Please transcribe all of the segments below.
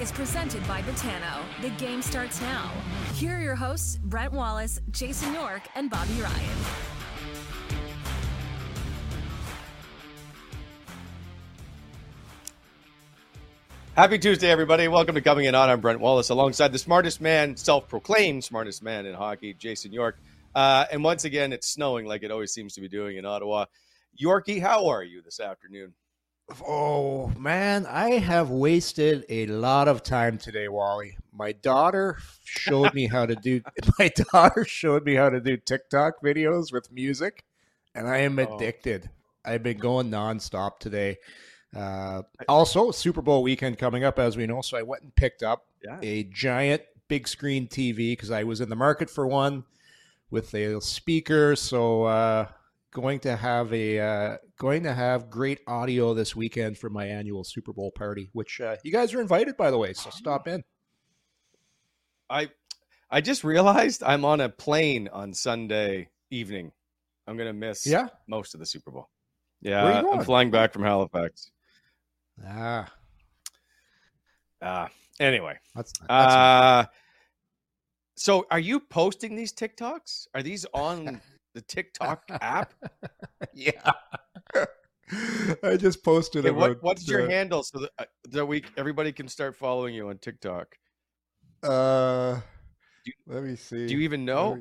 Is presented by Betano. The game starts now. Here are your hosts, Brent Wallace, Jason York, and Bobby Ryan. Happy Tuesday, everybody. Welcome to Coming In Hot. I'm Brent Wallace alongside the smartest man, self proclaimed smartest man in hockey, Jason York. Uh, and once again, it's snowing like it always seems to be doing in Ottawa. Yorkie, how are you this afternoon? Oh man, I have wasted a lot of time today, Wally. My daughter showed me how to do my daughter showed me how to do TikTok videos with music, and I am Oh. addicted. I've been going nonstop today. Uh, also, Super Bowl weekend coming up, as we know. So I went and picked up Yeah. a giant big screen TV because I was in the market for one with a speaker. So uh, going to have a uh, going to have great audio this weekend for my annual Super Bowl party, which uh, you guys are invited, by the way. So stop in. I I just realized I'm on a plane on Sunday evening. I'm gonna miss Yeah. most of the Super Bowl. Yeah, I'm flying back from Halifax. Ah, Uh, anyway, that's, that's uh, so are you posting these TikToks? Are these on the TikTok app? yeah. I just posted Okay, what, what's your uh, handle so that, uh, that we everybody can start following you on TikTok? Uh, Do- let me see. Do you even know?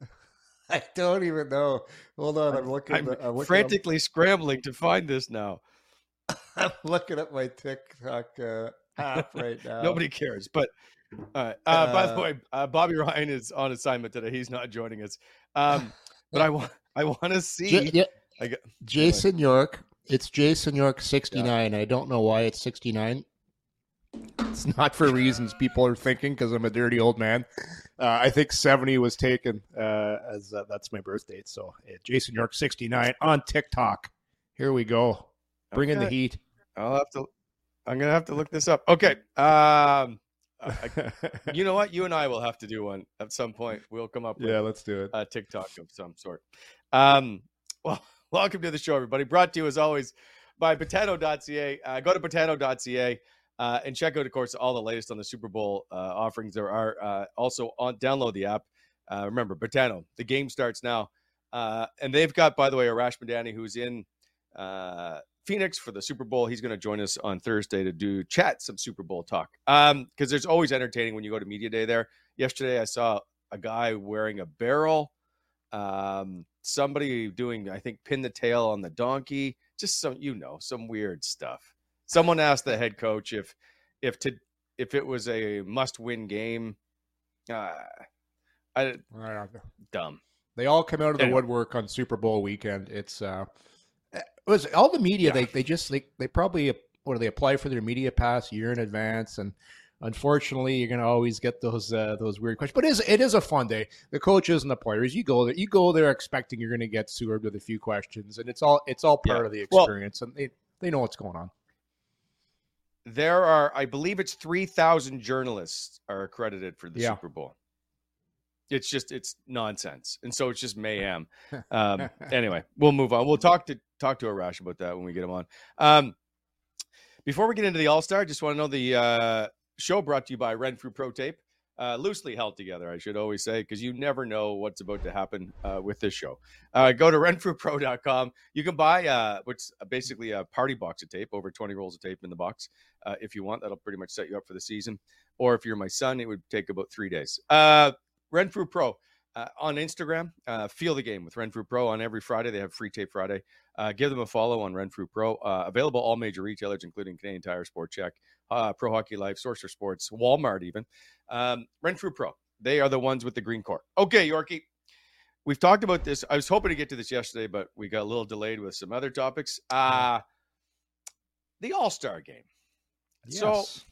I don't even know. Hold on, I'm looking. I'm I'm looking frantically scrambling to find this now. I'm looking at my TikTok uh, app right now. Nobody cares. But uh, uh, by the Uh, way, uh, Bobby Ryan is on assignment today. He's not joining us. Um, but I want I want to see. J- yeah, I got, Jason York. It's Jason York 69. I don't know why it's 69. It's not for reasons people are thinking because I'm a dirty old man. Uh, I think 70 was taken uh, as uh, that's my birth date. So Jason York 69 on TikTok. Here we go. Bring in the heat. I'll have to. I'm gonna have to look this up. Okay. Um, I- you know what? You and I will have to do one at some point. We'll come up with yeah, let's do it. a TikTok of some sort. Um, well, welcome to the show, everybody. Brought to you as always by Betano.ca. Uh, go to Betano.ca uh, and check out, of course, all the latest on the Super Bowl uh, offerings. There are uh, also on download the app. Uh, remember, Betano. The game starts now, uh, and they've got, by the way, Arash Madani, who's in uh, Phoenix for the Super Bowl. He's going to join us on Thursday to do chat some Super Bowl talk. Um, because there's always entertaining when you go to media day there. Yesterday, I saw a guy wearing a barrel Um, somebody doing, I think, pin the tail on the donkey. Just some, you know, some weird stuff. Someone asked the head coach if, if to, if it was a must-win game. Uh, I dumb. They all come out of the Anyway. woodwork on Super Bowl weekend. It's uh, was all the media. Yeah. They they just they they probably what do they apply for their media pass a year in advance and. Unfortunately, you're gonna always get those uh, those weird questions, but it is it is a fun day. The coaches and the players, you go there, you go there expecting you're gonna get sewered with a few questions, and it's all it's all part Yeah. of the Well- experience, and they they know what's going on. There are, I believe, it's three thousand journalists are accredited for the Yeah. Super Bowl. It's just it's nonsense, and so it's just mayhem. Um, anyway, we'll move on. We'll talk to talk to Arash about that when we get him on. Um, before we get into the All Star, I just want to know the uh, show brought to you by Renfrew Pro Tape. Uh, loosely held together, I should always say, because you never know what's about to happen uh, with this show. Uh, go to renfrewpro.com. You can buy uh, what's basically a party box of tape, over 20 rolls of tape in the box, uh, if you want. That'll pretty much set you up for the season. Or if you're my son, it would take about three days. Renfrew Pro uh, on Instagram. Uh, feel the game with Renfrew Pro on every Friday. They have free tape Friday. Uh, give them a follow on Renfrew Pro. Uh, available all major retailers, including Canadian Tire, Sport Chek, uh, Pro Hockey Life, Source for Sports, Walmart, even. Um, Renfrew Pro. They are the ones with the green court. Okay, Yorkie. We've talked about this. I was hoping to get to this yesterday, but we got a little delayed with some other topics. Uh, the All Star game. So, Yes.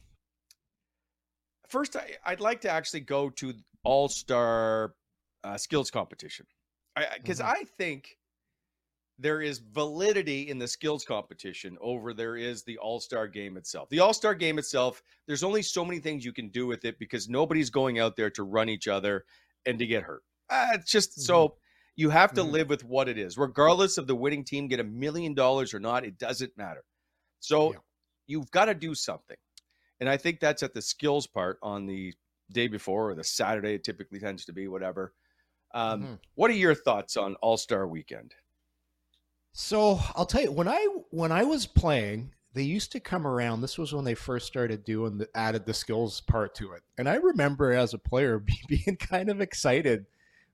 first I, i'd like to actually go to all star uh, skills competition because I, Mhm. I think there is validity in the skills competition over there is the all-star game itself the all-star game itself there's only so many things you can do with it because nobody's going out there to run each other and to get hurt uh, it's just so you have to Mhm. live with what it is regardless of the winning team get a million dollars or not it doesn't matter so Yeah. you've got to do something and I think that's at the skills part on the day before or the Saturday. It typically tends to be whatever. Um, Mhm. What are your thoughts on All Star Weekend? So I'll tell you when I when I was playing, they used to come around. This was when they first started doing the added the skills part to it, and I remember as a player being kind of excited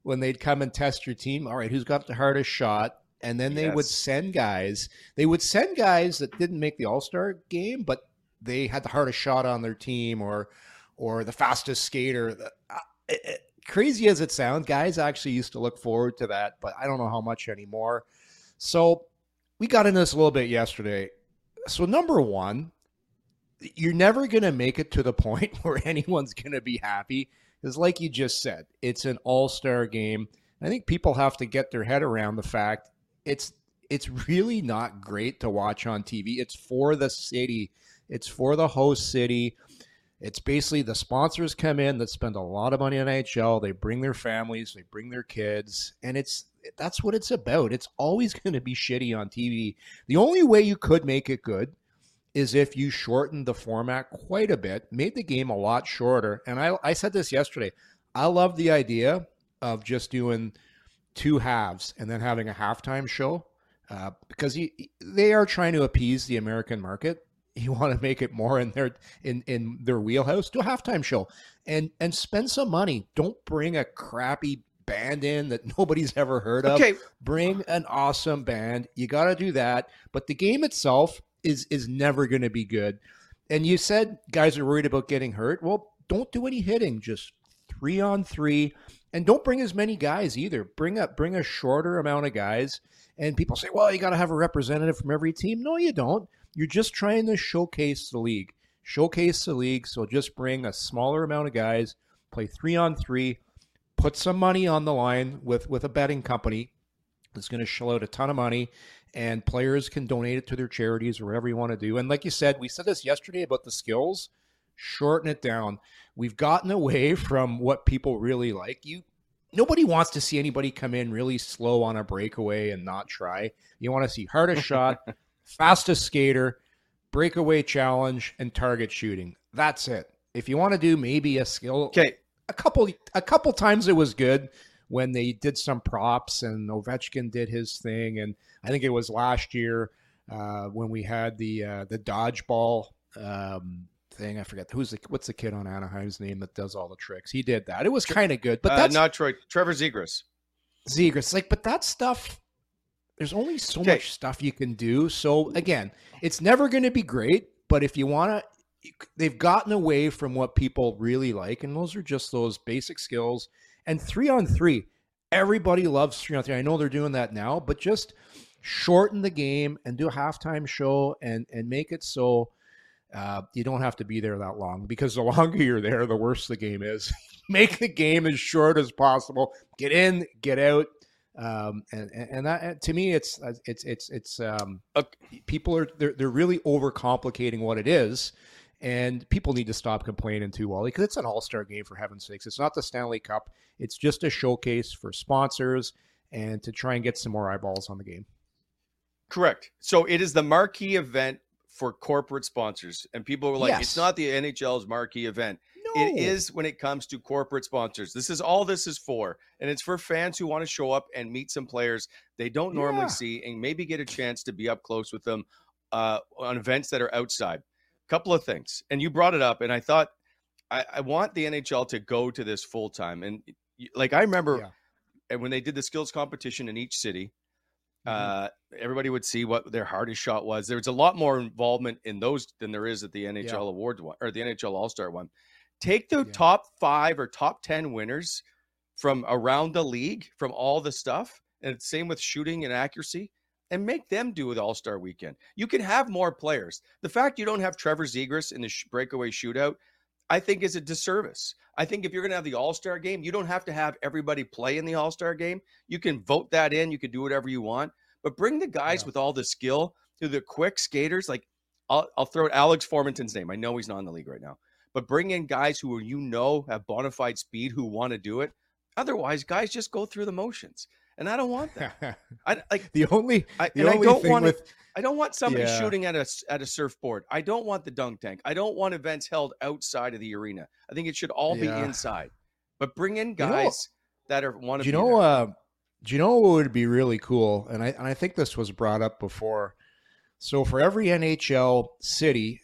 when they'd come and test your team. All right, who's got the hardest shot? And then they would send guys. They would send guys that didn't make the All Star game, but they had the hardest shot on their team or or the fastest skater. The- it- it- Crazy as it sounds, guys actually used to look forward to that, but I don't know how much anymore. So we got into this a little bit yesterday. So number one, you're never going to make it to the point where anyone's going to be happy because, like you just said, it's an all-star game. I think people have to get their head around the fact it's it's really not great to watch on TV. It's for the city. It's for the host city. It's basically the sponsors come in that spend a lot of money on NHL. They bring their families, they bring their kids, and it's that's what it's about. It's always going to be shitty on TV. The only way you could make it good is if you shortened the format quite a bit, made the game a lot shorter. And I, I said this yesterday. I love the idea of just doing two halves and then having a halftime show uh, because they are trying to appease the American market. You want to make it more in their in in their wheelhouse. Do a halftime show and and spend some money. Don't bring a crappy band in that nobody's ever heard of. Okay. Bring an awesome band. You got to do that. But the game itself is is never going to be good. And you said guys are worried about getting hurt. Well, don't do any hitting. Just three on three, and don't bring as many guys either. Bring up bring a shorter amount of guys. And people say, well, you got to have a representative from every team. No, you don't. You're just trying to showcase the league. Showcase the league. So just bring a smaller amount of guys, play three on three, put some money on the line with with a betting company that's going to shell out a ton of money and players can donate it to their charities or whatever you want to do. And like you said, we said this yesterday about the skills. Shorten it down. We've gotten away from what people really like. You nobody wants to see anybody come in really slow on a breakaway and not try. You want to see hardest shot, fastest skater, breakaway challenge, and target shooting. That's it. If you want to do maybe a skill Okay. a couple a couple times it was good when they did some props and Ovechkin did his thing, and I think it was last year uh, when we had the uh, the dodgeball um, thing. I forget who's the what's the kid on Anaheim's name that does all the tricks. He did that. It was kind of good, but uh, that's not Troy. Trevor Zegras. Zegras. Like, but that stuff, there's only so Okay. much stuff you can do. So again, it's never going to be great. But if you want to, they've gotten away from what people really like, and those are just those basic skills. And three on three, everybody loves three on three. I know they're doing that now, but just shorten the game and do a halftime show and and make it so uh, you don't have to be there that long because the longer you're there, the worse the game is. Make the game as short as possible. Get in, get out, um, and and that to me, it's it's it's it's um, people are they're they're really overcomplicating what it is. And people need to stop complaining too, Wally, because it's an all-star game for heaven's sakes. It's not the Stanley Cup. It's just a showcase for sponsors and to try and get some more eyeballs on the game. Correct. So it is the marquee event for corporate sponsors, and people were like, Yes. "It's not the NHL's marquee event." No. It is when it comes to corporate sponsors. This is all this is for, and it's for fans who want to show up and meet some players they don't normally Yeah. see, and maybe get a chance to be up close with them uh, on events that are outside. Couple of things, and you brought it up, and I thought I, I want the NHL to go to this full time, and like I remember Yeah. and when they did the skills competition in each city, Mm-hmm. uh, everybody would see what their hardest shot was. There was a lot more involvement in those than there is at the NHL Awards one or the NHL All Star one. Take the Yeah. top five or top ten winners from around the league, from all the stuff, and same with shooting and accuracy, and make them do the All Star weekend. You can have more players. The fact you don't have Trevor Zegras in the sh- breakaway shootout, I think, is a disservice. I think if you're going to have the All Star game, you don't have to have everybody play in the All Star game. You can vote that in. You can do whatever you want, but bring the guys Yeah. with all the skill to the quick skaters. Like I'll, I'll throw out Alex Formenton's name. I know he's not in the league right now, but bring in guys who you know have bona fide speed who want to do it. Otherwise, guys just go through the motions, and I don't want that. I like. the only I, the and I don't want with I don't want somebody Yeah. shooting at a at a surfboard. I don't want the dunk tank. I don't want events held outside of the arena. I think it should all Yeah. be inside. But bring in know- guys that are want to Do you know? Uh, do you know what would be really cool? And I and I think this was brought up before. So for every NHL city,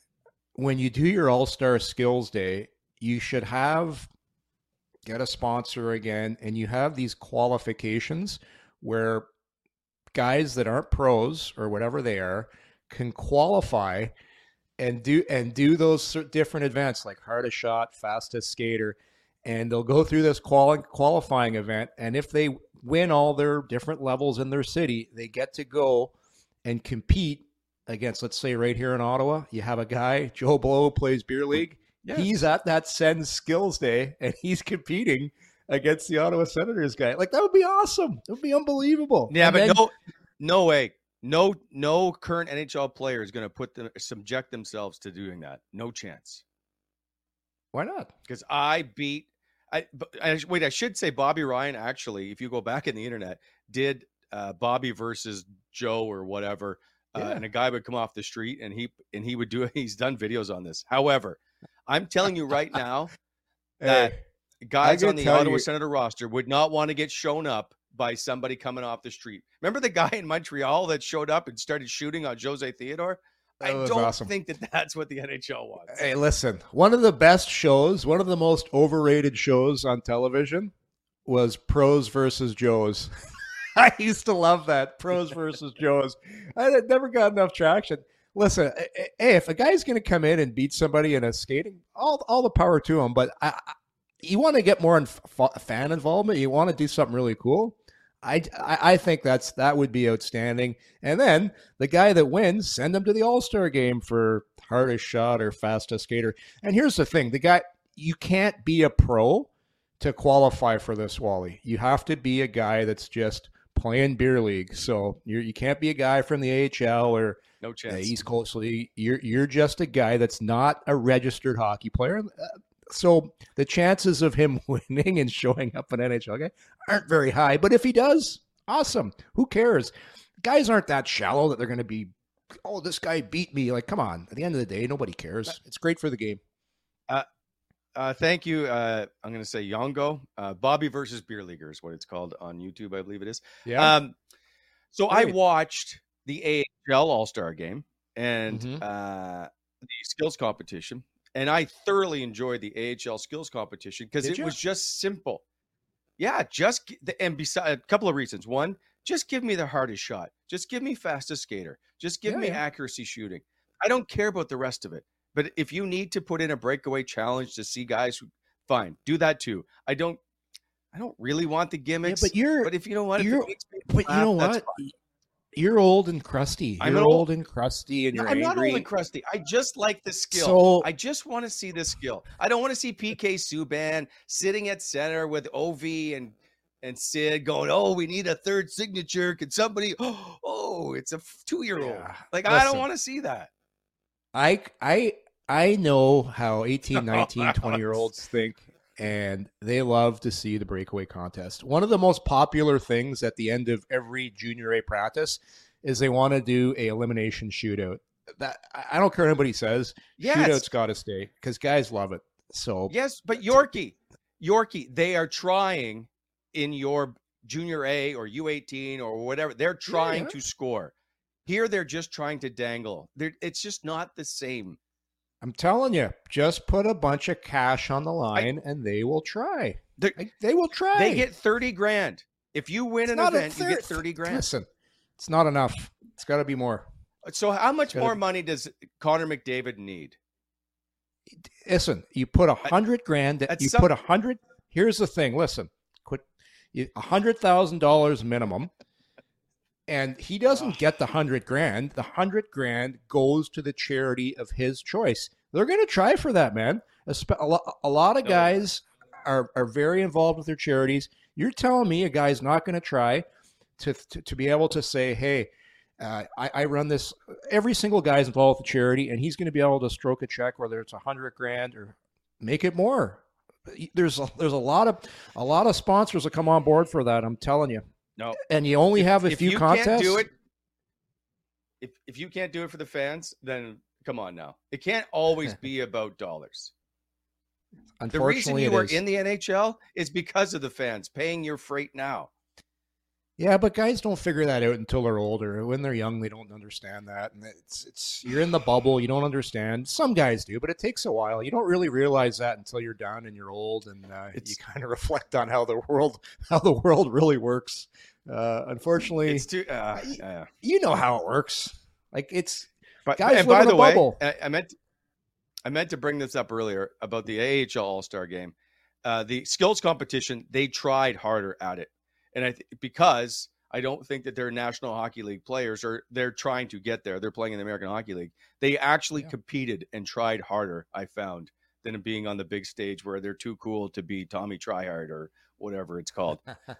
when you do your All Star Skills Day, you should have get a sponsor again, and you have these qualifications where guys that aren't pros or whatever they are can qualify and do and do those different events like hardest shot, fastest skater, and they'll go through this quali- qualifying event. And if they win all their different levels in their city, they get to go and compete against, let's say, right here in Ottawa, you have a guy, Joe Blow, plays beer league. Yes. He's at that Sens Skills Day and he's competing against the Ottawa Senators guy. Like that would be awesome. It would be unbelievable. yeah, And but then- no, no way. No, no current NHL player is going to put them subject themselves to doing that. No chance. why not? because I beat. I, sh- wait. I should say Bobby Ryan. Actually, if you go back in the internet, did uh, Bobby versus Joe or whatever, uh, and a guy would come off the street and he and he would do. He's done videos on this. However, I'm telling you right now, that Hey, guys on the Ottawa you- Senator roster would not want to get shown up by somebody coming off the street. Remember the guy in Montreal that showed up and started shooting on Jose Theodore? I don't awesome. think that that's what the NHL wants. Hey, listen, one of the best shows, one of the most overrated shows on television was Pros versus Joes. I used to love that. Pros versus Joes. I never got enough traction. Listen, hey, if a guy's going to come in and beat somebody in a skating, all all the power to him. But I, I, you want to get more in f- fan involvement. You want to do something really cool. I, I I think that's that would be outstanding. And then the guy that wins, send him to the All Star game for hardest shot or fastest skater. And here's the thing: the guy you can't be a pro to qualify for this, Wally. You have to be a guy that's just playing beer league. So you're, you can't be a guy from the AHL or No the chance. East Coast League. You're you're just a guy that's not a registered hockey player. Uh, So the chances of him winning and showing up an NHL game aren't very high. But if he does, awesome. Who cares? Guys aren't that shallow that they're going to be. Oh, this guy beat me. Like, come on. At the end of the day, nobody cares. It's great for the game. Uh, thank you. Uh, I'm going to say Yongo. Uh, Bobby versus Beer Leaguer is what it's called on YouTube, I believe it is. Yeah. Um, so I watched the AHL All Star game and Mhm. uh, the skills competition, and I thoroughly enjoyed the AHL skills competition because it ya? was just simple. Yeah, just the and beside a couple of reasons. One, just give me the hardest shot. Just give me fastest skater. Just give Yeah, me yeah. accuracy shooting. I don't care about the rest of it. But if you need to put in a breakaway challenge to see guys who fine, do that too. I don't I don't really want the Yeah, gimmicks. but you're but if you don't want, it you're- makes me but you know what? You're old and crusty. I'm You're old- old and crusty, and No, you're I'm angry. not only crusty. I just like the skill. So- I just want to see the skill. I don't want to see PK Subban sitting at center with Ov and and Sid going, "Oh, we need a third signature. Can somebody? Oh, it's a two year old. Yeah, Like I don't want to see that. I I I know how 18, 19, 20 year olds think and they love to see the breakaway contest. One of the most popular things at the end of every junior A practice is they want to do a elimination shootout. That I don't care what anybody says. Yes, Shootout's got to stay because guys love it. So yes, but Yorkie, Yorkie, they are trying in your junior A or U18 or whatever. They're trying yeah. to score. Here, they're just trying to dangle. They're, it's just not the same. I'm telling you, just put a bunch of cash on the line and they will try. They're- they will try. They get 30 grand. If you win It's an event, you get 30 grand. Listen, it's not enough. It's got to be more. So how much more be- money does Connor McDavid need? listen, you put a hundred grand. at You some- put a hundred. Here's the thing. Listen, quit. A hundred thousand dollars minimum, and he doesn't get the hundred grand. The hundred grand goes to the charity of his choice. They're going to try for that, man. A, spe- a, lo- a lot of guys are are very involved with their charities. You're telling me a guy's not going to try to, to to be able to say, hey. Uh, I, I run this. Every single guy's involved with the charity, and he's going to be able to stroke a check, whether it's a hundred grand or make it more. There's a, there's a lot of a lot of sponsors that come on board for that. I'm telling you. No. And you only have a if few you contests. can't do it, if if you can't do it for the fans, then come on now. It can't always be about dollars. The reason you are is. in the NHL is because of the fans paying your freight now. Yeah, but guys don't figure that out until they're older. When they're young, they don't understand that, and it's it's you're in the bubble. You don't understand. Some guys do, but it takes a while. You don't really realize that until you're done and you're old, and uh, you kind of reflect on how the world how the world really works. Uh, unfortunately, It's too. Uh, yeah. you know how it works. Like it's But Guys and by the way. I, I meant I meant to bring this up earlier about the AHL All Star Game, uh, the skills competition. They tried harder at it, and I th- because I don't think that they're National Hockey League players or they're trying to get there. They're playing in the American Hockey League. They actually Yeah. competed and tried harder. I found than being on the big stage where they're too cool to be Tommy Tryhard or whatever it's called.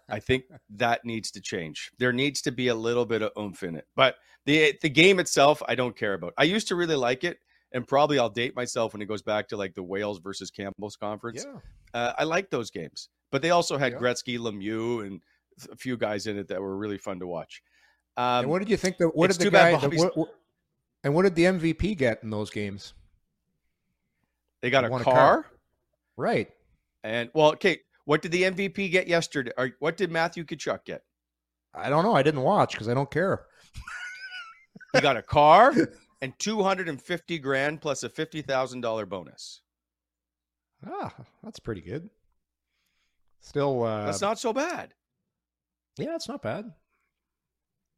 I think that needs to change. There needs to be a little bit of oomph in it. But the the game itself, I don't care about. I used to really like it, and probably I'll date myself when it goes back to like the Wales versus Campbell's conference. yeah. Uh, I like those games, but they also had Yeah. Gretzky, Lemieux, and a few guys in it that were really fun to watch. Um, and what did you think? That what did the guy? the- what- what- and what did the MVP get in those games? they got a car, a car. Right. and well, okay. What did the MVP get yesterday? Or what did Matthew Tkachuk get? I don't know. I didn't watch because I don't care. He got a car and two hundred and fifty grand plus a fifty thousand dollar bonus. Ah, that's pretty good. Still, uh, That's not so bad. yeah, it's not bad.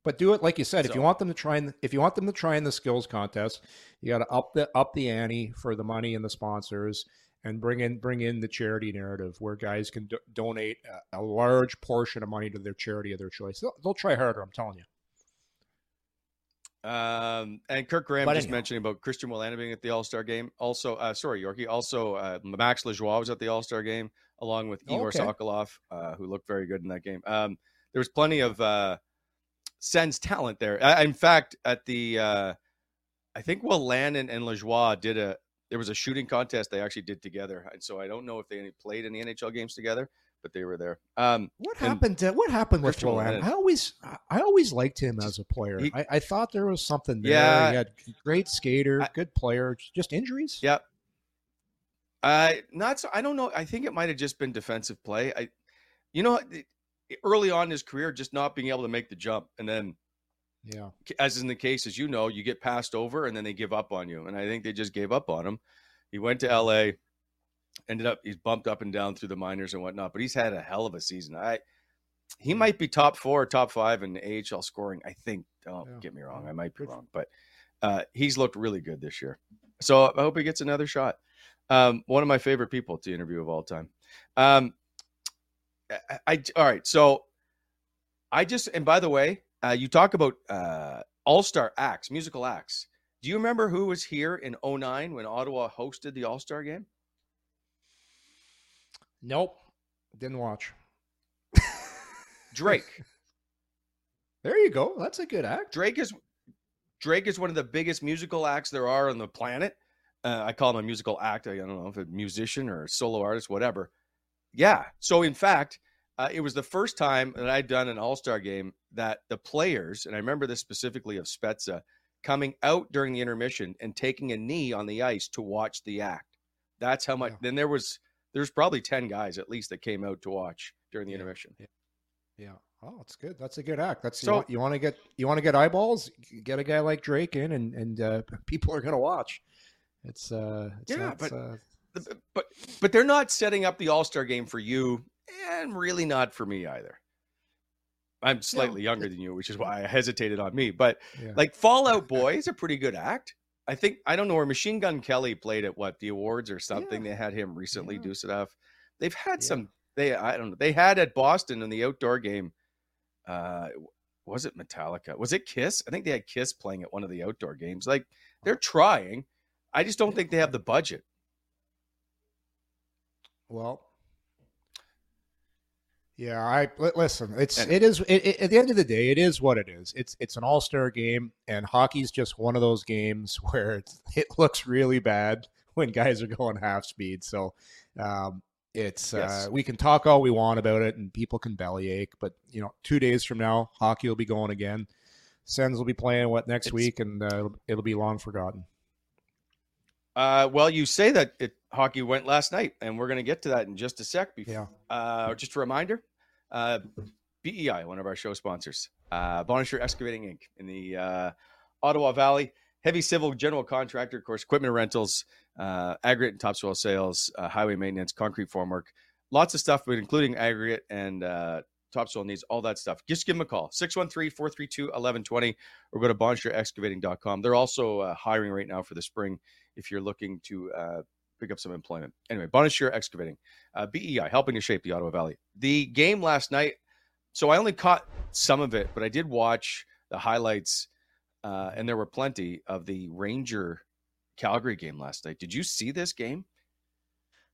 But do it like you said. If you want them to try and if you want them to try in the skills contest, you got to up the up the ante for the money and the sponsors, and bring in bring in the charity narrative where guys can do- donate a, a large portion of money to their charity of their choice. They'll, they'll try harder. I'm telling you. Um, and Kirk Graham But just anyhow. mentioning about Christian Wolanin being at the All Star game. Also, uh, sorry, Yorkie. Also, uh, Max Lajoie was at the All Star game along with Egor Okay. Sokolov, uh, who looked very good in that game. Um, there was plenty of uh, Sens talent there. Uh, in fact, at the uh, I think Will Lannon and Lajoie did a there was a shooting contest they actually did together. And so I don't know if they played any NHL games together, but they were there. Um, What happened to what happened with Roland? I always I always liked him as a player. He- I, I thought there was something there. Yeah. he had great skater, I- good player. Just injuries. Yep. I not so. I don't know. I think it might have just been defensive play. I, you know, early on in his career, just not being able to make the jump, and then, Yeah. as in the case, as you know, you get passed over, and then they give up on you. And I think they just gave up on him. He went to L.A. ended up he's bumped up and down through the minors and whatnot, but he's had a hell of a season. I he might be top four, top five in AHL scoring. I think. Don't Yeah. get me wrong, I might be wrong, but uh, he's looked really good this year. So I hope he gets another shot. Um, one of my favorite people to interview of all time. Um, I, I all right. So I just and by the way, uh, you talk about uh, all star acts, musical acts. Do you remember who was here in 09 when Ottawa hosted the All Star game? Nope. Didn't watch. Drake. There you go. That's a good act. Drake is Drake is one of the biggest musical acts there are on the planet. Uh, I call him a musical act. I don't know if a musician or a solo artist, whatever. Yeah. So in fact, uh, it was the first time that I'd done an All Star game that the players, and I remember this specifically of Spezza, coming out during the intermission and taking a knee on the ice to watch the act. That's how much. Yeah. Then there was there's probably ten guys at least that came out to watch during the Yeah. intermission. Yeah. Oh, it's good. That's a good act. That's you So- want, you want to get you want to get eyeballs. Get a guy like Drake in, and and uh, people are gonna watch. It's uh, it's, Yeah, but- uh, but but they're not setting up the All Star game for you, and really not for me either. I'm slightly younger than you, which is why I hesitated on me. But yeah. like Fall Out Boy is a pretty good act. I think I don't know where Machine Gun Kelly played at what the awards or something. Yeah. They had him recently Yeah. do stuff. They've had Yeah. some. They I don't know. They had at Boston in the outdoor game. Uh, was it Metallica? Was it Kiss? I think they had Kiss playing at one of the outdoor games. Like they're trying. I just don't think they have the budget. Well, yeah. I listen. It's And- it is it, it- at the end of the day, it is what it is. It's it's an all star game, and hockey's just one of those games where it, it looks really bad when guys are going half speed. So, um, it's Yes. uh, we can talk all we want about it, and people can bellyache, but you know, two days from now, hockey will be going again. Sens will be playing what next It's- week, and uh, it'll, it'll be long forgotten. Uh, well, you say that it, hockey went last night, and we're going to get to that in just a sec. Before, Yeah. Uh, just a reminder, uh, BEI, one of our show sponsors, uh, Bonisher Excavating Inc. in the uh, Ottawa Valley, heavy civil general contractor, of course, equipment rentals, uh, aggregate and topsoil sales, uh, highway maintenance, concrete formwork, lots of stuff, but including aggregate and uh, topsoil needs, all that stuff. Just give them a call, 613-432-1120, or go to bonisherexcavating.com. They're also uh, hiring right now for the spring if you're looking to uh, pick up some employment. Anyway, Bonisher Excavating, uh, BEI, helping to shape the Ottawa Valley. The game last night, so I only caught some of it, but I did watch the highlights, uh, and there were plenty of the Ranger Calgary game last night. Did you see this game?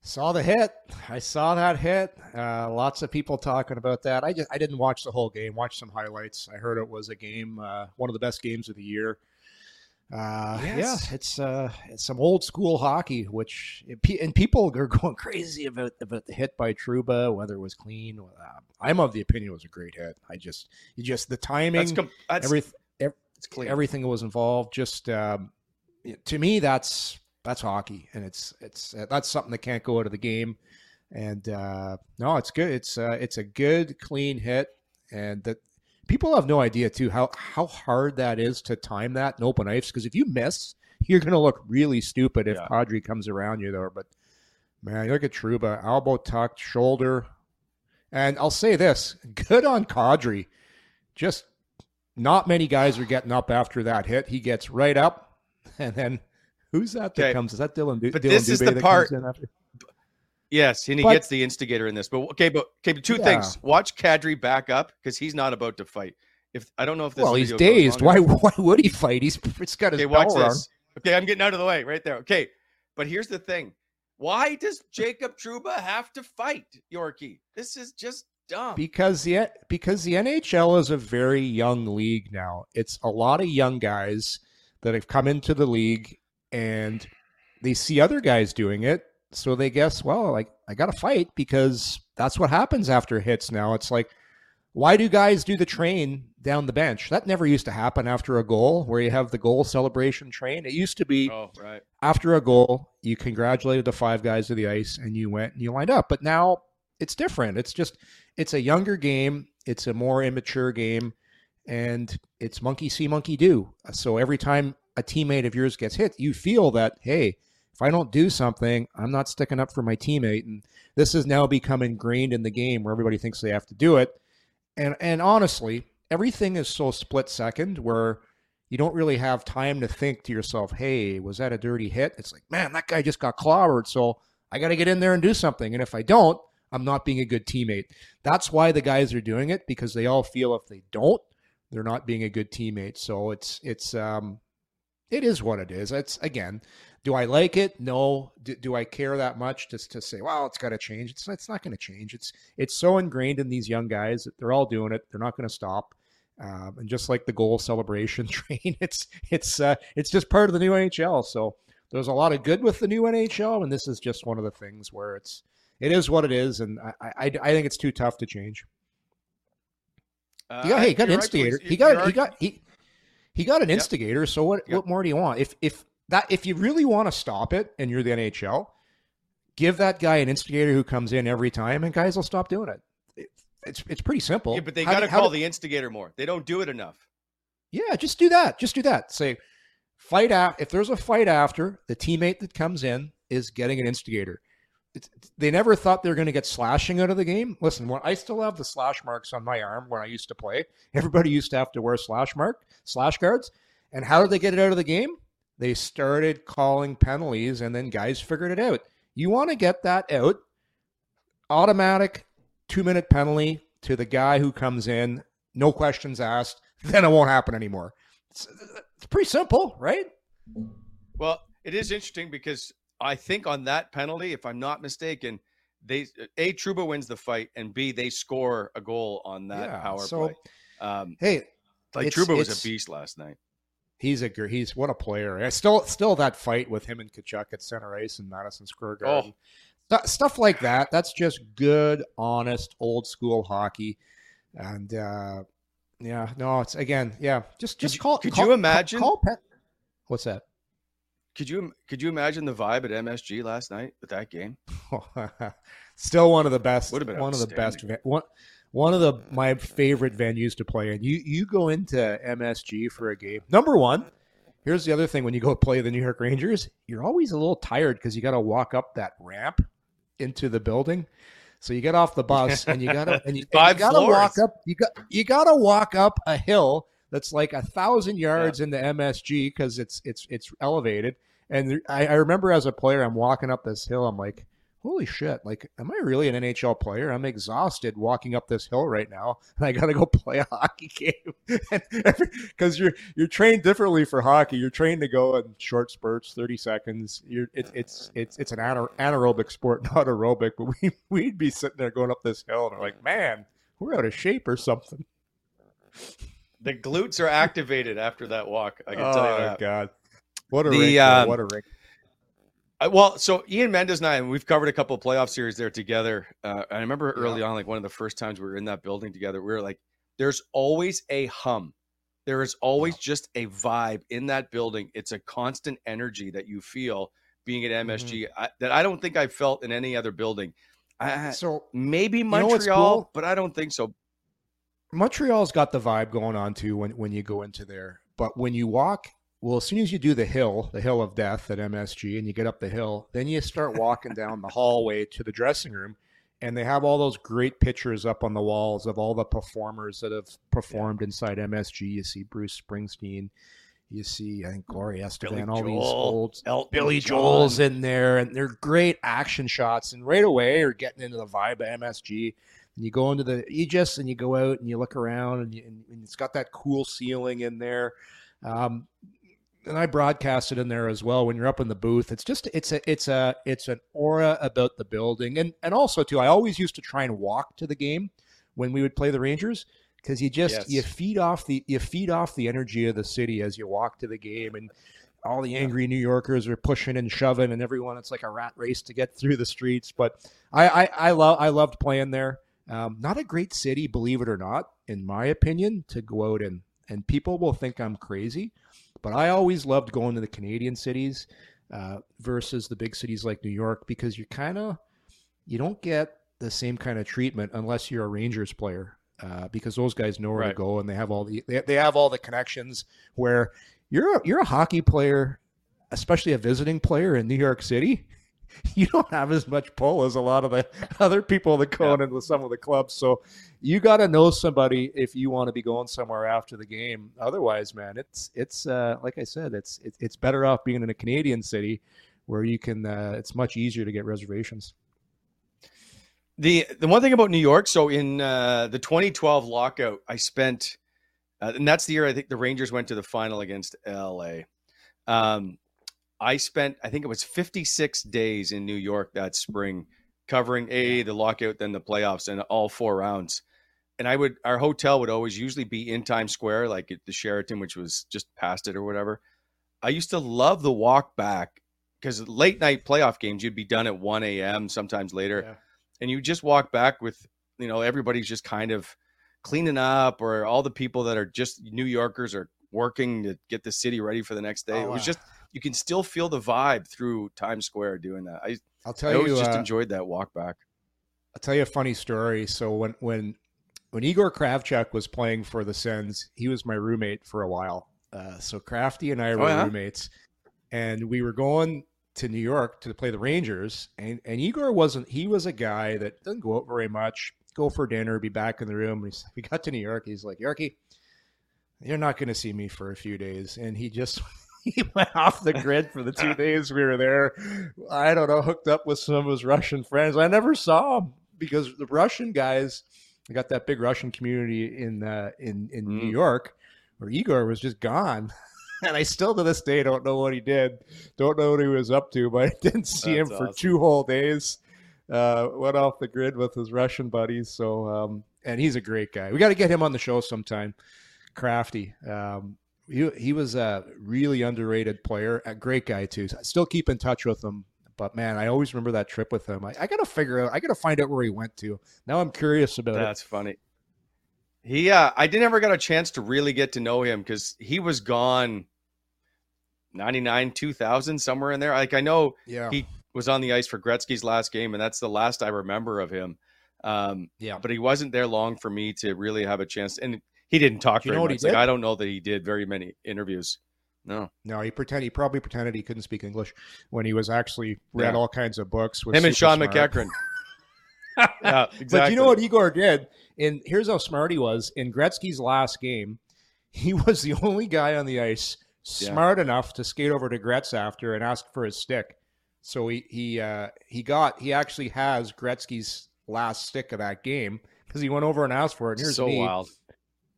Saw the hit. I saw that hit. Uh, lots of people talking about that. I just I didn't watch the whole game. Watched some highlights. I heard it was a game, uh, one of the best games of the year. Uh, Yes. Yeah, it's uh, it's some old school hockey, which and people are going crazy about about the hit by Trouba, whether it was clean. Uh, I'm of the opinion it was a great hit. I just, you just the timing, That's, com- that's everything, it's clean. everything that was involved. Just um, to me, that's that's hockey, and it's it's uh, that's something that can't go out of the game. And uh, no, it's good. It's uh, it's a good, clean hit, and that people have no idea too how how hard that is to time that in open ice. Because if you miss, you're going to look really stupid if Yeah. Kadri comes around you there. But man, look at Trouba, elbow tucked, shoulder, and I'll say this: good on Kadri. Just not many guys are getting up after that hit. He gets right up, and then who's that that Okay. comes? Is that Dillon? Du- But Dillon this is the part- comes in after? Yes, and he But- gets the instigator in this. But okay, but okay, but two Yeah. things. Watch Kadri back up because he's not about to fight. If I don't know if this Well, he's dazed. Why? Why would he fight? He's it's got his Okay, watch this. Okay, I'm getting out of the way right there. Okay, but here's the thing: why does Jacob Trouba have to fight Yorkie? This is just dumb. because the because the NHL is a very young league now. It's a lot of young guys that have come into the league and they see other guys doing it, so they guess, well, like I got to fight because that's what happens after hits now. It's like why do guys do the train down the bench? That never used to happen after a goal where you have the goal celebration train. It used to be oh, right. after a goal, you congratulated the five guys of the ice and you went and you lined up. But now it's different. It's just it's a younger game, it's a more immature game, and it's monkey see, monkey do. So every time a teammate of yours gets hit, you feel that, hey, if I don't do something, I'm not sticking up for my teammate. And this has now become ingrained in the game where everybody thinks they have to do it. And and honestly, everything is so split second where you don't really have time to think to yourself, hey, was that a dirty hit? It's like, man, that guy just got clobbered. So I got to get in there and do something. And if I don't, I'm not being a good teammate. That's why the guys are doing it because they all feel if they don't, they're not being a good teammate. So it's, it's, um, it is what it is. It's again, do I like it? No. Do, do I care that much just to say, well, it's got to change? It's, it's not going to change. It's, it's so ingrained in these young guys that they're all doing it. They're not going to stop. Um, and just like the goal celebration train, it's it's uh, it's just part of the new NHL. So there's a lot of good with the new NHL, and this is just one of the things where it's it is what it is, and I I, I think it's too tough to change. Uh, He got, hey, he got an you're right, instigator. he got he got he he got an Yep. instigator. So what Yep. what more do you want? If if that if you really want to stop it and you're the NHL, give that guy an instigator who comes in every time, and guys will stop doing it. it it's it's pretty simple. Yeah, but they got to call do- the instigator more. They don't do it enough. Yeah, just do that. Just do that. Say, fight out. If there's a fight after, the teammate that comes in is getting an instigator. It's, they never thought they were going to get slashing out of the game. Listen, when I still have the slash marks on my arm when I used to play, everybody used to have to wear slash mark, slash guards. And how did they get it out of the game? They started calling penalties, and then guys figured it out. You want to get that out, automatic two minute penalty to the guy who comes in, no questions asked, then it won't happen anymore. It's, it's pretty simple, right? Well, it is interesting because I think on that penalty, if I'm not mistaken, they a Trouba wins the fight, and B they score a goal on that Yeah, power so- play. Um, Hey, like Trouba was a beast last night. He's a he's what a player. I still still that fight with him and Tkachuk at center ice in Madison Square Garden. Stu- Stuff like that. That's just good, honest, old school hockey. And uh yeah, no, it's again, yeah. Just just you- call. could call- you imagine- Call, call Pe- What's that? Could you could you imagine the vibe at MSG last night with that game? Still one of the best. Would've been one of the best. One, one of the my favorite venues to play in. You you go into MSG for a game. Number one. Here's the other thing: when you go play the New York Rangers, you're always a little tired because you got to walk up that ramp into the building. So you get off the bus and you gotta and you, and you gotta walk up. You got you gotta walk up a hill that's like a thousand yards into MSG because it's it's it's elevated. And I, I remember as a player, I'm walking up this hill. I'm like, holy shit! Like, am I really an NHL player? I'm exhausted walking up this hill right now, and I got to go play a hockey game. Because you're you're trained differently for hockey. You're trained to go in short spurts, 30 seconds. You're it's it's it's it's an ana- anaerobic sport, not aerobic. But we we'd be sitting there going up this hill, and we're like, man, we're out of shape or something. The glutes are activated after that walk. I can tell you that. Oh, God, what a The, rink! um, what a rink! Uh, well, so Ian Mendes and I, and we've covered a couple of playoff series there together. Uh, I remember early on, like one of the first times we were in that building together, we were like, "There's always a hum. There is always just a vibe in that building. It's a constant energy that you feel being at MSG I, that I don't think I felt in any other building. I, So maybe know what's Montreal, cool? but I don't think so. Montreal's got the vibe going on too when when you go into there. But when you walk, well, as soon as you do the hill, the hill of death at MSG, and you get up the hill, then you start walking down the hallway to the dressing room, and they have all those great pictures up on the walls of all the performers that have performed inside MSG. You see Bruce Springsteen, you see I think Gloria Estefan, all these old Elton Billy John. Joel's in there, and they're great action shots. And right away, you're getting into the vibe of MSG. And you go into the Aegis, and you go out and you look around, and, you, and, and it's got that cool ceiling in there. Um, and I broadcast it in there as well. When you're up in the booth, it's just it's a it's a it's an aura about the building, and and also too. I always used to try and walk to the game when we would play the Rangers because you just Yes. you feed off the you feed off the energy of the city as you walk to the game and all the angry New Yorkers are pushing and shoving and everyone it's like a rat race to get through the streets but I I, I love I loved playing there um, not a great city believe it or not in my opinion to go out and and people will think I'm crazy but I always loved going to the Canadian cities uh, versus the big cities like New York because you kind of you don't get the same kind of treatment unless you're a Rangers player uh, because those guys know where to go and they have all the they, they have all the connections where you're a, you're a hockey player especially a visiting player in New York City, you don't have as much pull as a lot of the other people that go yeah. in with some of the clubs. So you got to know somebody if you want to be going somewhere after the game. Otherwise, man, it's it's uh, like I said, it's it's better off being in a Canadian city where you can. Uh, it's much easier to get reservations. The the one thing about New York, so in uh, the 2012 lockout, I spent, uh, and that's the year I think the Rangers went to the final against LA. Um, I spent, I think it was 56 days in New York that spring, covering a the lockout, then the playoffs, and all four rounds. And I would, our hotel would always usually be in Times Square, like at the Sheraton, which was just past it or whatever. I used to love the walk back because late night playoff games, you'd be done at 1 a.m., sometimes later. Yeah. And you just walk back with, you know, everybody's just kind of cleaning up, or all the people that are just New Yorkers are working to get the city ready for the next day. Oh, it was just you can still feel the vibe through Times Square doing that. I I'll tell I always you, just uh, enjoyed that walk back. I'll tell you a funny story. So when when when Igor Kravchuk was playing for the Sens, he was my roommate for a while. Uh, so Crafty and I oh, were oh, yeah? roommates, and we were going to New York to play the Rangers. And and Igor wasn't. He was a guy that doesn't go out very much. Go for dinner, be back in the room. We, we got to New York. He's like, Yorkie, you're not going to see me for a few days. And he just he went off the grid for the two days we were there. I don't know, hooked up with some of his Russian friends. I never saw him because the Russian guys got that big Russian community in uh, in in mm. New York where Igor was just gone. And I still to this day don't know what he did. Don't know what he was up to, but I didn't see That's him for awesome. two whole days. Uh, went off the grid with his Russian buddies. So, um, and he's a great guy. We got to get him on the show sometime. Crafty. Um, he he was a really underrated player, a great guy too. I still keep in touch with him, but man, I always remember that trip with him. I, I gotta figure out. I gotta find out where he went to. Now I'm curious about That's it. That's funny. He, uh, I didn't ever get a chance to really get to know him because he was gone 99, 2000, somewhere in there. Like I know yeah. he was on the ice for Gretzky's last game, and that's the last I remember of him. Um, yeah, but he wasn't there long for me to really have a chance. And he didn't talk very much. Like, I don't know that he did very many interviews. No, no, he pretended. He probably pretended he couldn't speak English when he was actually read yeah. all kinds of books. With Him and Sean smart. McEachern. yeah, exactly. But you know what Igor did? And here's how smart he was. In Gretzky's last game, he was the only guy on the ice smart yeah. enough to skate over to Gretz after and ask for his stick. So he he uh, he got he actually has Gretzky's last stick of that game because he went over and asked for it. And here's so me, wild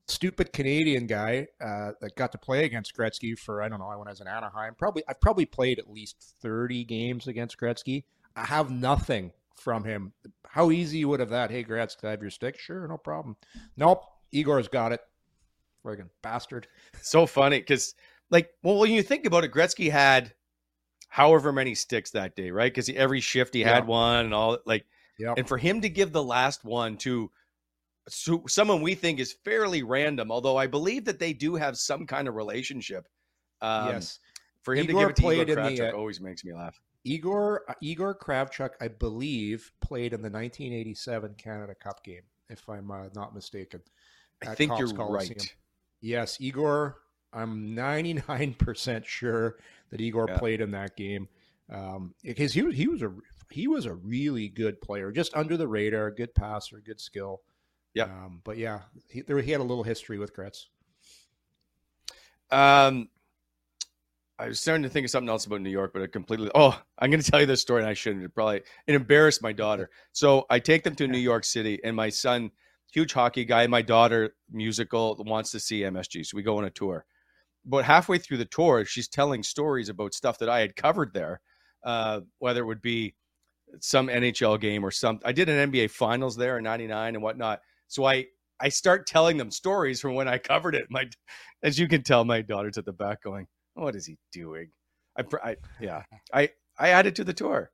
stupid Canadian guy uh, that got to play against Gretzky for I don't know when I was in Anaheim. Probably I've probably played at least thirty games against Gretzky. I have nothing from him. How easy would have that? Hey, Gretz, can I have your stick? Sure, no problem. Nope, Igor's got it. Friggin' bastard. So funny because, like, well, when you think about it, Gretzky had however many sticks that day, right? Because every shift he yeah. had one and all. Like, yeah. And for him to give the last one to so someone we think is fairly random, although I believe that they do have some kind of relationship. Um, yes. For him Igor to give it to Igor Kravchuk the, uh, always makes me laugh. Igor uh, Igor Kravchuk, I believe, played in the 1987 Canada Cup game, if I'm uh, not mistaken. I think Copps you're Coliseum. right. Yes, Igor. I'm 99% sure that Igor yeah. played in that game um, because he was he was a he was a really good player, just under the radar, good passer, good skill. Yeah. Um, but yeah, he, there, he had a little history with Gretz. Um, I was starting to think of something else about New York, but I completely. Oh, I'm going to tell you this story, and I shouldn't. It probably it embarrassed my daughter. So I take them to New York City, and my son, huge hockey guy, my daughter, musical, wants to see MSG. So we go on a tour. But halfway through the tour, she's telling stories about stuff that I had covered there, uh, whether it would be some NHL game or some. I did an NBA Finals there in '99 and whatnot. So I I start telling them stories from when I covered it. My, as you can tell, my daughter's at the back going, "What is he doing?" I, I yeah, I I added to the tour.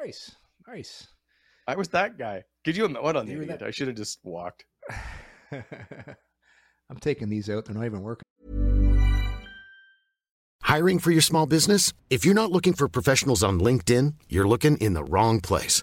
Nice, nice. I was that guy. Could you? What on the idiot? I should have just walked. I'm taking these out. They're not even working. Hiring for your small business? If you're not looking for professionals on LinkedIn, you're looking in the wrong place.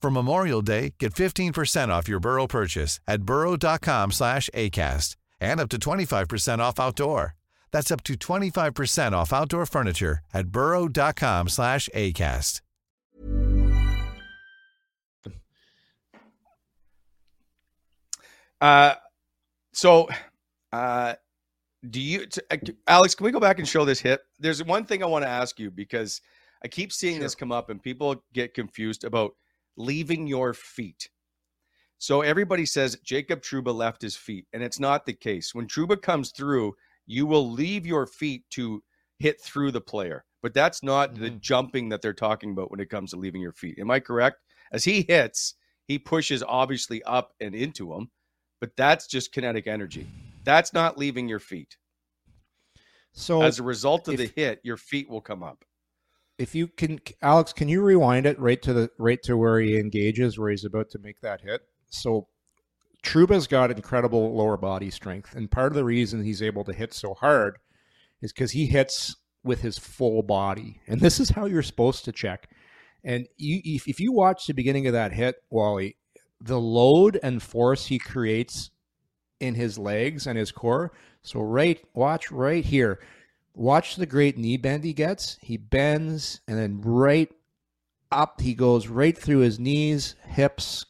For Memorial Day, get 15% off your Burrow purchase at burrow.com slash ACAST and up to 25% off outdoor. That's up to 25% off outdoor furniture at burrow.com slash ACAST. Uh, so, uh, do you, t- uh, Alex? Can we go back and show this hit? There's one thing I want to ask you because I keep seeing this come up and people get confused about leaving your feet. So everybody says Jacob Trouba left his feet, and it's not the case. When Trouba comes through, you will leave your feet to hit through the player, but that's not the mm-hmm. jumping that they're talking about when it comes to leaving your feet. Am I correct? As he hits, he pushes obviously up and into him, but that's just kinetic energy. That's not leaving your feet. So As a result of if- the hit, your feet will come up. If you can alex can you rewind it right to the right to where he engages where he's about to make that hit? So Trouba's got incredible lower body strength and part of the reason he's able to hit so hard is because he hits with his full body and this is how you're supposed to check. And you if, if you watch the beginning of that hit wally the load and force he creates in his legs and his core so right watch right here watch the great knee bend he gets. He bends and then right up he goes right through his knees, hips.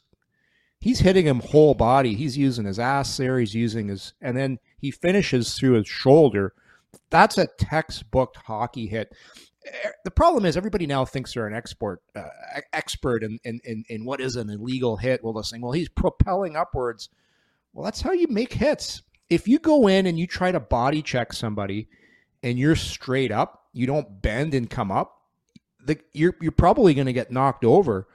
He's hitting him whole body. He's using his ass there. He's using his and then he finishes through his shoulder. That's a textbook hockey hit. Eh, The problem is everybody now thinks they're an expert uh, expert in, in, in, in what is an illegal hit. Well, they're saying, well, he's propelling upwards. Well, that's how you make hits. If you go in and you try to body check somebody and you're straight up, you don't bend and come up, the, you're you're probably going to get knocked over.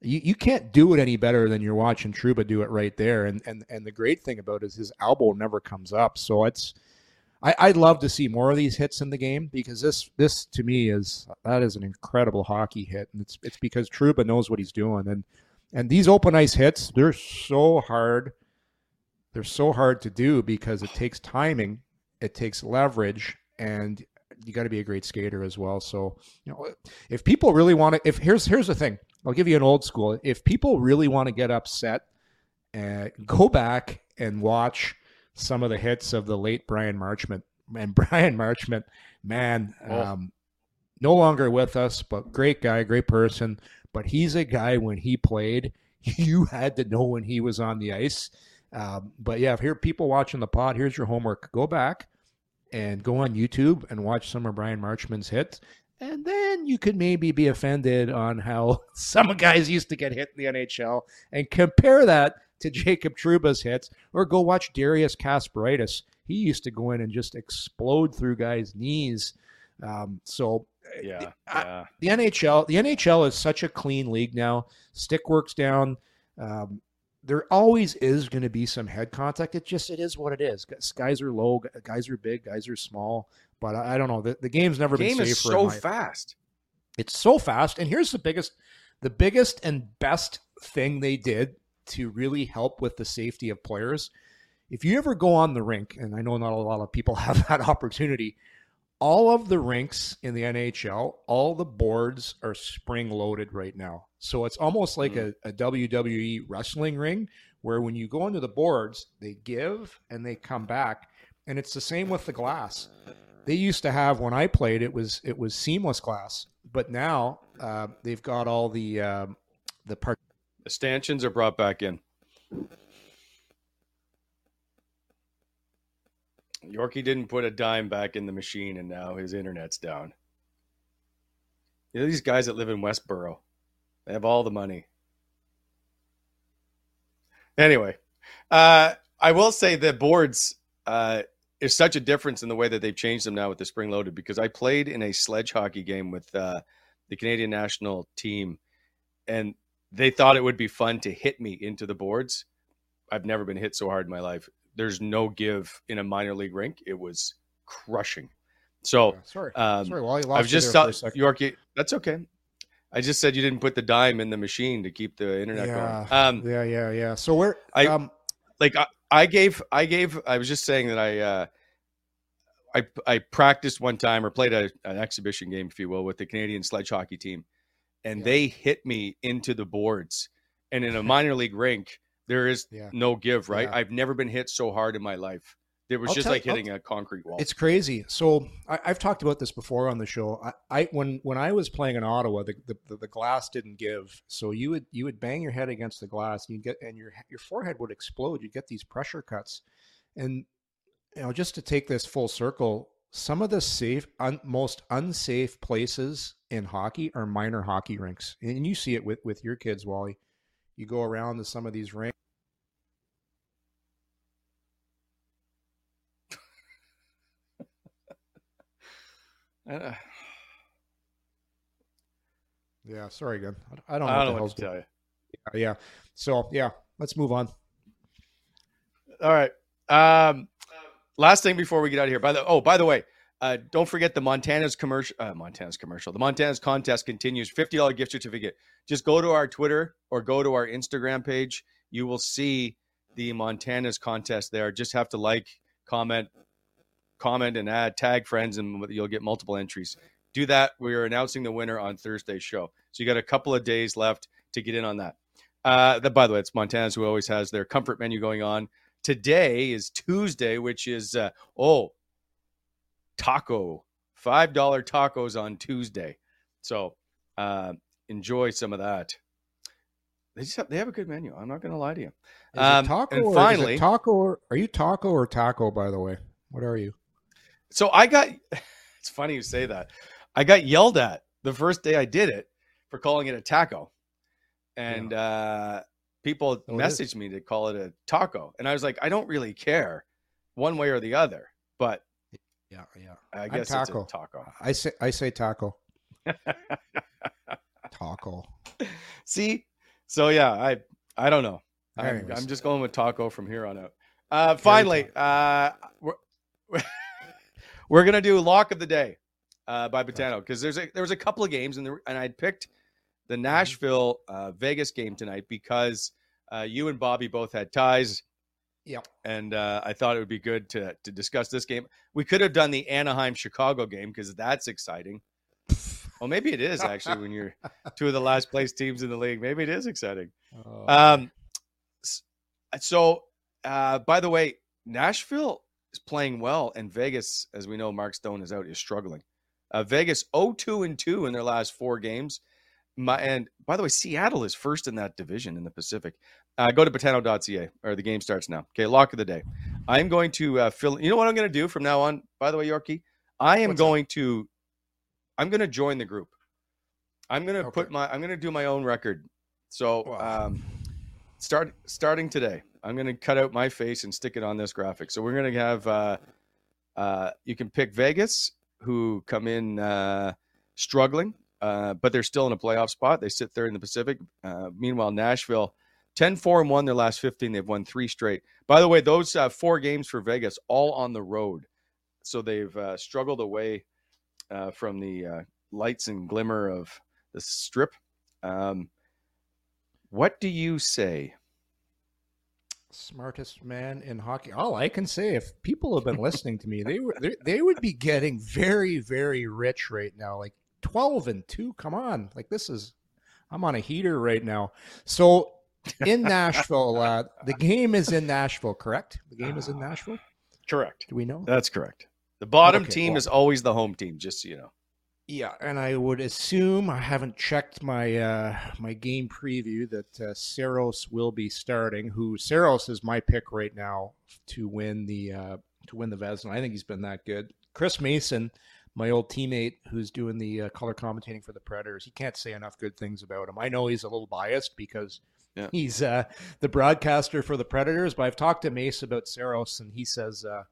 You you can't do it any better than you're watching Trouba do it right there. And and and the great thing about it is his elbow never comes up. So it's I, I'd love to see more of these hits in the game because this this to me is that is an incredible hockey hit, and it's it's because Trouba knows what he's doing. And and these open ice hits, they're so hard. They're so hard to do because it takes timing, it takes leverage, and you got to be a great skater as well. So, you know, if people really want to, if here's here's the thing, I'll give you an old school. If people really want to get upset, uh, go back and watch some of the hits of the late Brian Marchment. And Brian Marchment, man, Oh. um, no longer with us, but great guy, great person. But he's a guy when he played, you had to know when he was on the ice. Um, but yeah, if here people watching the pod, here's your homework. Go back and go on YouTube and watch some of Brian Marchment's hits. And then you could maybe be offended on how some guys used to get hit in the NHL and compare that to Jacob Trouba's hits, or go watch Darius Kasparaitis. He used to go in and just explode through guys' knees. Um, so Yeah, I- yeah. the NHL, the NHL is such a clean league now. Stick works down. Um, there always is going to be some head contact. It just it is what it is. Guys- are low, guys are big, guys are small. But I, I don't know. The, the game's never Game been is safer. so in my- fast. it's so fast. And here's the biggest, the biggest and best thing they did to really help with the safety of players. If you ever go on the rink, and I know not a lot of people have that opportunity, all of the rinks in the NHL, all the boards are spring loaded right now. So it's almost like Mm. a, a WWE wrestling ring where when you go into the boards, they give and they come back. And it's the same with the glass. They used to have when I played it was it was seamless glass, but now uh, they've got all the um, the part. The stanchions are brought back in. Yorkie didn't put a dime back in the machine, and now his internet's down. You know, these guys that live in Westboro, they have all the money. Anyway, uh, I will say the boards uh, is such a difference in the way that they've changed them now with the spring loaded because I played in a sledge hockey game with uh, the Canadian national team, and they thought it would be fun to hit me into the boards. I've never been hit so hard in my life. There's no give in a minor league rink. It was crushing. So, Sorry, um, sorry. Well, I lost I've you just saw for a second. Yorkie. That's okay. I just said you didn't put the dime in the machine to keep the internet Yeah, going. Um, yeah, yeah, yeah. So we're I- um, like I, I gave I gave I was just saying that I uh I I practiced one time or played a, an exhibition game, if you will, with the Canadian sledge hockey team, and Yeah. they hit me into the boards. And in a minor league rink, there is Yeah. no give, right? I've never been hit so hard in my life. It was I'll just like I'll- hitting a concrete wall. It's crazy. So I, I've talked about this before on the show. I, I when when I was playing in Ottawa, the, the the glass didn't give. So you would you would bang your head against the glass, and you get and your your forehead would explode. You'd get these pressure cuts, and you know just to take this full circle, some of the safe un, most unsafe places in hockey are minor hockey rinks, and you see it with with your kids, Wally. You go around to some of these rinks. Uh, Yeah, sorry again. I I don't I know. what don't know what to tell you. going- Yeah. So yeah, let's move on. All right. Um, last thing before we get out of here. By the oh, by the way, uh, don't forget the Montana's commercial. Uh, Montana's commercial. The Montana's contest continues. Fifty dollar gift certificate. Just go to our Twitter or go to our Instagram page. You will see the Montana's contest there. Just have to like, comment, comment, and add tag friends, and you'll get multiple entries. Do that. We are announcing the winner on Thursday's show. So you got a couple of days left to get in on that. Uh, that by the way, it's Montana's who always has their comfort menu going on. Today is Tuesday, which is uh, oh taco five dollar tacos on Tuesday. So uh, enjoy some of that. They just have, they have a good menu. I'm not going to lie to you. Um, taco and or, finally- taco or are you taco or taco? By the way, what are you? So I got. It's funny you say that. I got yelled at the first day I did it for calling it a taco, and uh, people Oh, messaged me to call it a taco, and I was like, I don't really care, one way or the other. But Yeah, yeah. I I'm guess taco. it's a taco. I say I say taco. taco. See, so yeah, I I don't know. I'm, I'm just going with taco from here on out. Uh, finally, uh, we're, we're gonna do lock of the day uh, by Betano because there's a there was a couple of games and there, and I'd picked the Mm-hmm. Nashville uh, Vegas game tonight because uh, you and Bobby both had ties. Yep. And uh, I thought it would be good to to discuss this game. We could have done the Anaheim Chicago game because that's exciting. Well, maybe it is actually when you're two of the last place teams in the league. Maybe it is exciting. Oh, Um, so, uh, by the way, Nashville is playing well, and Vegas, as we know, Mark Stone is out, is struggling. Uh, Vegas 0-2 and 2 in their last four games. My, and by the way, Seattle is first in that division in the Pacific. Uh, go to Betano.ca or the game starts now. Okay, lock of the day. I'm going to uh, fill. You know what I'm going to do from now on. By the way, Yorkie, I am What's that? going to. I'm going to join the group. I'm going to put my. I'm going to do my own record. So Wow. um, start starting today. I'm going to cut out my face and stick it on this graphic. So we're going to have. Uh, uh, you can pick Vegas, who come in uh, struggling, uh, but they're still in a playoff spot. They sit third in the Pacific. Uh, meanwhile, Nashville, 10 4 and 1 their last 15. They've won three straight. By the way, those uh, four games for Vegas, all on the road. So they've struggled away uh, from the uh, lights and glimmer of the strip. Um, what do you say? Smartest man in hockey. All I can say, if people have been listening to me, they were they, they would be getting very very rich right now. Like twelve and two. Come on, like this is. I'm on a heater right now. So in Nashville, uh, the game is in Nashville, correct? The game is in Nashville. Correct. Do we know? That's correct. The bottom Okay, team well- is always the home team, just so you know. Yeah, and I would assume I haven't checked my uh, my game preview that uh, Saros will be starting. Who Saros is my pick right now to win the uh, to win the Vezina. I think he's been that good. Chris Mason, my old teammate, who's doing the uh, color commentating for the Predators, he can't say enough good things about him. I know he's a little biased because Yeah. he's uh, the broadcaster for the Predators, but I've talked to Mace about Saros, and he says. Uh,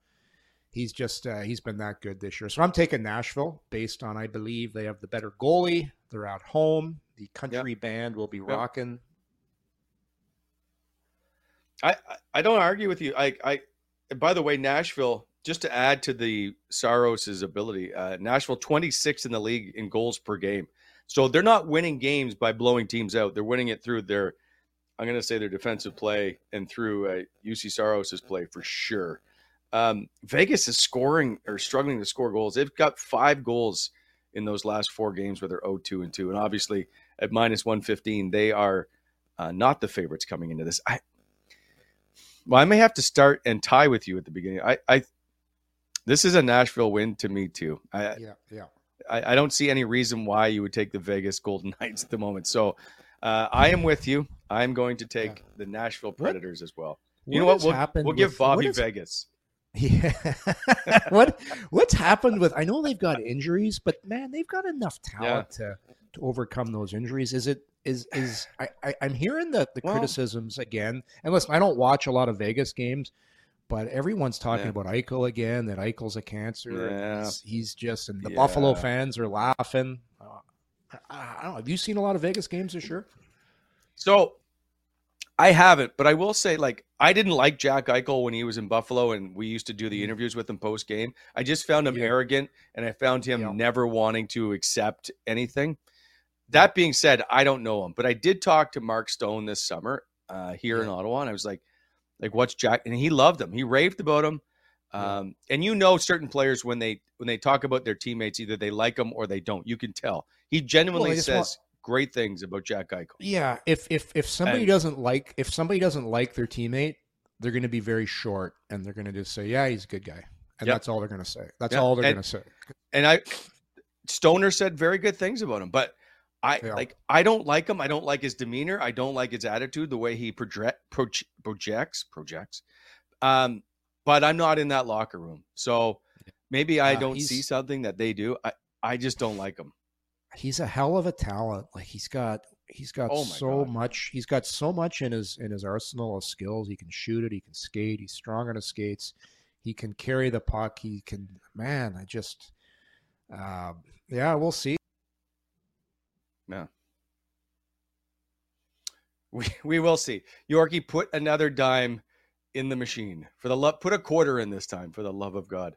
he's just uh, he's been that good this year. So I'm taking Nashville based on I believe they have the better goalie. They're at home. The country band will be rocking. I, I- I don't argue with you. I, I, by the way, Nashville, just to add to the Saros's ability, uh, Nashville 26th in the league in goals per game. So they're not winning games by blowing teams out. They're winning it through their, I'm going to say their defensive play and through uh, Juuse Saros's play for sure. Um, Vegas is scoring or struggling to score goals. They've got five goals in those last four games where they're 0-2 and 2. And obviously at minus 115, they are uh, not the favorites coming into this. I, well, I may have to start and tie with you at the beginning. I, I this is a Nashville win to me too. I, Yeah, yeah. I, I don't see any reason why you would take the Vegas Golden Knights at the moment. So uh, I am with you. I'm going to take the Nashville Predators as well. You know What what? We'll, we'll give Bobby is- Vegas. Yeah. what what's happened with? I know they've got injuries, but man, they've got enough talent to to overcome those injuries. Is it is is I, I I'm hearing the the Well- criticisms again. And listen, I don't watch a lot of Vegas games, but everyone's talking Yeah. about Eichel again. That Eichel's a cancer. Yeah. He's, he's just and the Buffalo fans are laughing. Uh, I, I don't know. Have you seen a lot of Vegas games this year? So I haven't, but I will say, like, I didn't like Jack Eichel when he was in Buffalo, and we used to do the interviews with him post game. I just found him Mm-hmm. Yeah. arrogant, and I found him Yeah. never wanting to accept anything. That being said, I don't know him, but I did talk to Mark Stone this summer uh, here in Ottawa, and I was like, like, what's Jack? And he loved him. He raved about him. Yeah. Um, and you know, certain players when they when they talk about their teammates, either they like them or they don't. You can tell. He genuinely just says want- great things about Jack Eichel. Yeah, if if if somebody And- doesn't like if somebody doesn't like their teammate, they're going to be very short and they're going to just say, "Yeah, he's a good guy," and Yep. that's all they're going to say. That's Yeah, all they're going to say. and I Stoner said very good things about him, but I Yeah. like I don't like him. I don't like his demeanor. I don't like his attitude, the way he project proje- projects projects. Um, but I'm not in that locker room, so maybe I don't see something that they do. I I just don't like him. He's a hell of a talent. Like he's got he's got Oh so God. much. He's got so much in his in his arsenal of skills. He can shoot it. He can skate. He's strong on his skates. He can carry the puck. He can. Man, I just. Uh, yeah, we'll see. Yeah. We we will see. Yorkie put another dime in the machine for the love. Put a quarter in this time for the love of God.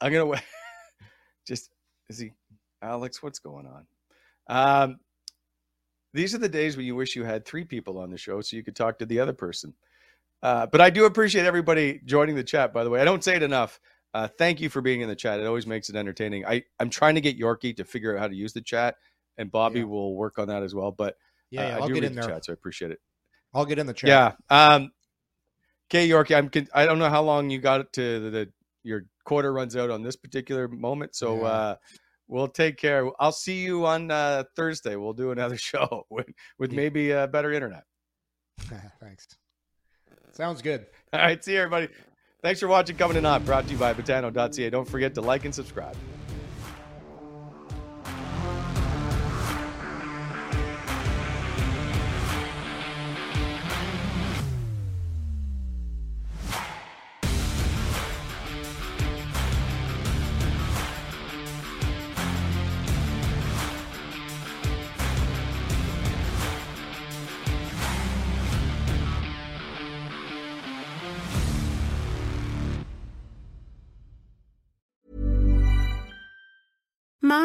I'm gonna wait. Just is he, Alex? What's going on? Um, these are the days when you wish you had three people on the show so you could talk to the other person. Uh, but I do appreciate everybody joining the chat. By the way, I don't say it enough. Uh, thank you for being in the chat. It always makes it entertaining. I I'm trying to get Yorkie to figure out how to use the chat, and Bobby Yeah. will work on that as well. But Yeah, uh, yeah I I'll do get read in the there. chat, so I appreciate it. I'll get in the chat. Yeah. Um. Okay, Yorkie. I'm. con- I don't know how long you got it to the, the your quarter runs out on this particular moment. So Yeah. uh, we'll take care. I'll see you on uh, Thursday. We'll do another show with with maybe uh, better internet. Thanks. Sounds good. All right. See you, everybody. Thanks for watching. Coming in hot. Brought to you by Betano.ca. Don't forget to like and subscribe.